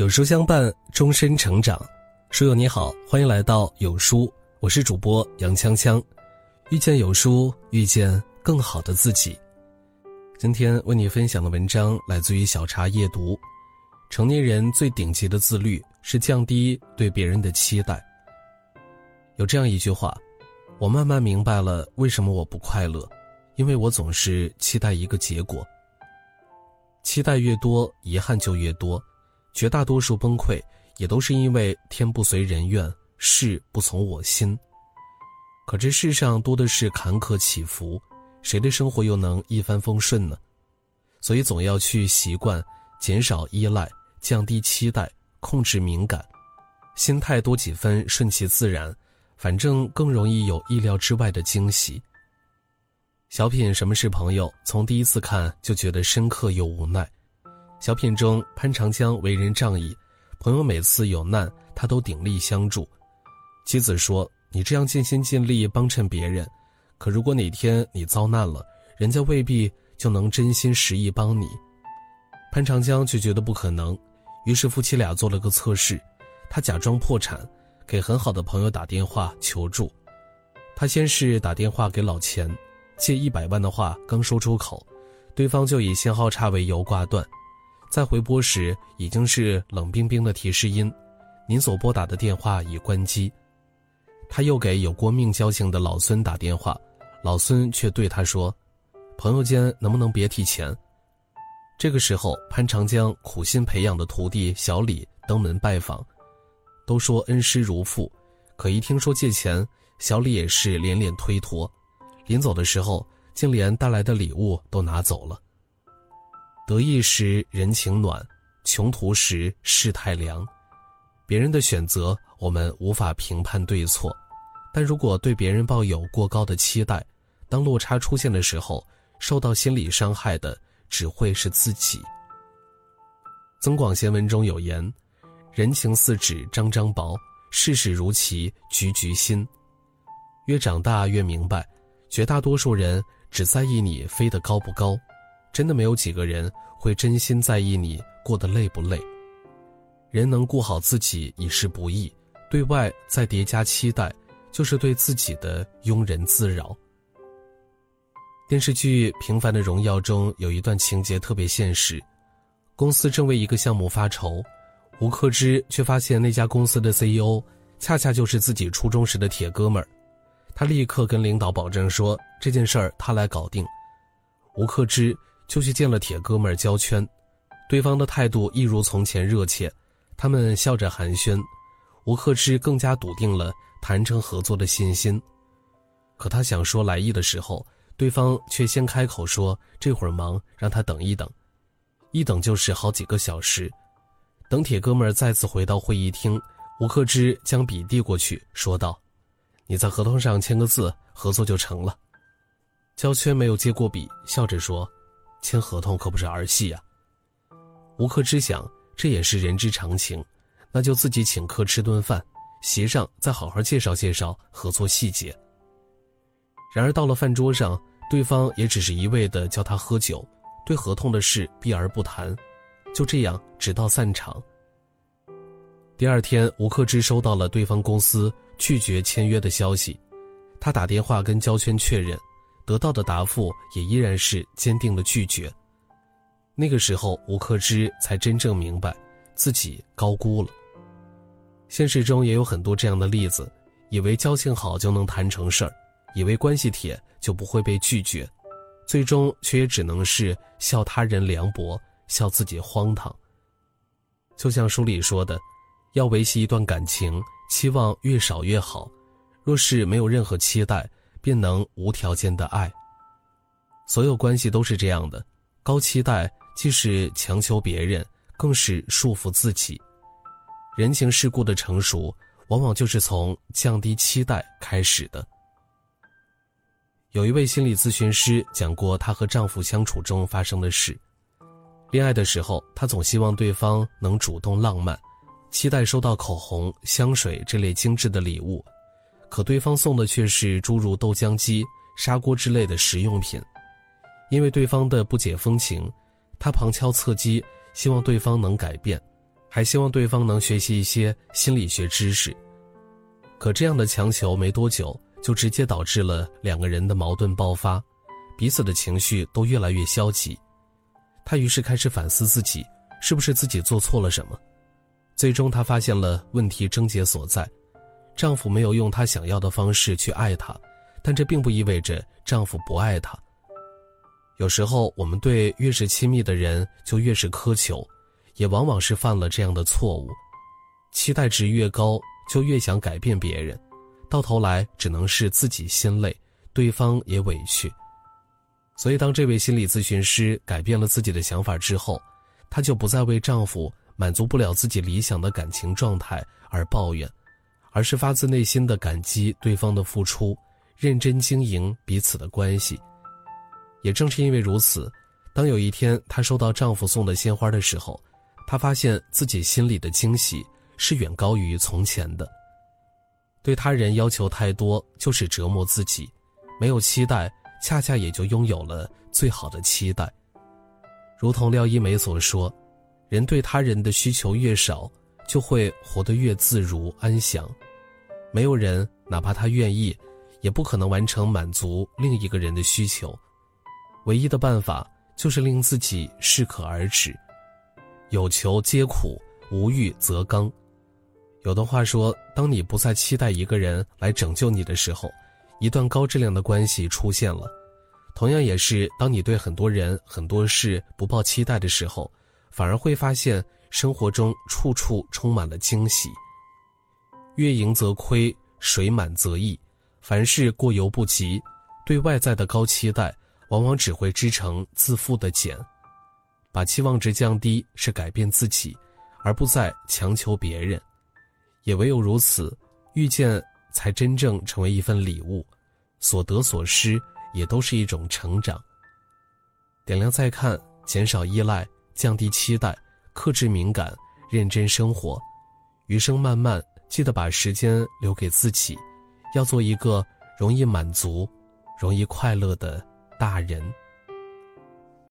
有书相伴，终身成长。书。友你好，欢迎来到有书，我是主播杨锵锵。遇见有书，遇见更好的自己。今天为你分享的文章来自于小茶夜读。成年人最顶级的自律是降低对别人的期待。有这样一句话，我慢慢明白了为什么我不快乐，因为我总是期待一个结果。期待越多，遗憾就越多。绝大多数崩溃，也都是因为天不随人愿，事不从我心。可这世上多的是坎坷起伏，谁的生活又能一帆风顺呢？所以总要去习惯减少依赖，降低期待，控制敏感，心态多几分顺其自然，反正更容易有意料之外的惊喜。小品《什么是朋友》，从第一次看就觉得深刻又无奈。小品中，潘长江为人仗义，朋友每次有难，他都鼎力相助。妻子说：“你这样尽心尽力帮衬别人，可如果哪天你遭难了，人家未必就能真心实意帮你。”潘长江却觉得不可能，于是夫妻俩做了个测试，他假装破产，给很好的朋友打电话求助。他先是打电话给老钱，借一百万的话刚说出口，对方就以信号差为由挂断。在回拨时，已经是冷冰冰的提示音：“您所拨打的电话已关机。”他又给有过命交情的老孙打电话，老孙却对他说：“朋友间能不能别提钱？”这个时候，潘长江苦心培养的徒弟小李登门拜访，都说恩师如父，可一听说借钱，小李也是连连推脱，临走的时候，竟连带来的礼物都拿走了。得意时人情暖，穷途时世态凉。别人的选择我们无法评判对错，但如果对别人抱有过高的期待，当落差出现的时候，受到心理伤害的只会是自己。《增广贤文》中有言：“人情似纸张张薄，世事如棋局局新。”越长大越明白，绝大多数人只在意你飞得高不高。真的没有几个人会真心在意你过得累不累。人能顾好自己已是不易，对外再叠加期待，就是对自己的庸人自扰。电视剧《平凡的荣耀》中有一段情节特别现实：公司正为一个项目发愁，吴克之却发现那家公司的 CEO 恰恰就是自己初中时的铁哥们儿，他立刻跟领导保证说这件事儿他来搞定。吴克之。就去见了铁哥们儿焦圈，对方的态度一如从前热切，他们笑着寒暄，吴克之更加笃定了谈成合作的信心。可他想说来意的时候，对方却先开口说这会儿忙，让他等一等，一等就是好几个小时。等铁哥们儿再次回到会议厅，吴克之将笔递过去，说道：“你在合同上签个字，合作就成了。”焦圈没有接过笔，笑着说。签合同可不是儿戏呀。吴克之想，这也是人之常情，那就自己请客吃顿饭，席上再好好介绍介绍合作细节。然而到了饭桌上，对方也只是一味的叫他喝酒，对合同的事避而不谈，就这样直到散场。第二天，吴克之收到了对方公司拒绝签约的消息，他打电话跟焦圈确认。得到的答复也依然是坚定的拒绝。那个时候，吴克之才真正明白，自己高估了。现实中也有很多这样的例子，以为交情好就能谈成事儿，以为关系铁就不会被拒绝，最终却也只能是笑他人凉薄，笑自己荒唐。就像书里说的，要维系一段感情，期望越少越好。若是没有任何期待。便能无条件的爱。所有关系都是这样的，高期待既是强求别人，更是束缚自己。人情世故的成熟，往往就是从降低期待开始的。有一位心理咨询师讲过她和丈夫相处中发生的事：恋爱的时候，她总希望对方能主动浪漫，期待收到口红、香水这类精致的礼物。可对方送的却是诸如豆浆机、砂锅之类的食用品，因为对方的不解风情，他旁敲侧击，希望对方能改变，还希望对方能学习一些心理学知识。可这样的强求没多久，就直接导致了两个人的矛盾爆发，彼此的情绪都越来越消极。他于是开始反思自己，是不是自己做错了什么？最终，他发现了问题症结所在：丈夫没有用她想要的方式去爱她，但这并不意味着丈夫不爱她。有时候，我们对越是亲密的人就越是苛求，也往往是犯了这样的错误。期待值越高，就越想改变别人，到头来只能是自己心累，对方也委屈。所以，当这位心理咨询师改变了自己的想法之后，她就不再为丈夫满足不了自己理想的感情状态而抱怨，而是发自内心的感激对方的付出，认真经营彼此的关系。也正是因为如此，当有一天她收到丈夫送的鲜花的时候，她发现自己心里的惊喜是远高于从前的。对他人要求太多，就是折磨自己；没有期待，恰恰也就拥有了最好的期待。如同廖一梅所说：“人对他人的需求越少，就会活得越自如安详。没有人哪怕他愿意，也不可能完成满足另一个人的需求。”唯一的办法就是令自己适可而止，有求皆苦，无欲则刚。有的话说，当你不再期待一个人来拯救你的时候，一段高质量的关系出现了；同样也是当你对很多人、很多事不抱期待的时候，反而会发现生活中处处充满了惊喜。月盈则亏，水满则溢，凡事过犹不及，对外在的高期待。往往只会织成自负的茧，把期望值降低是改变自己，而不再强求别人。也唯有如此，遇见才真正成为一份礼物，所得所失也都是一种成长。点亮再看，减少依赖，降低期待，克制敏感，认真生活。余生漫漫，记得把时间留给自己，要做一个容易满足、容易快乐的。大人。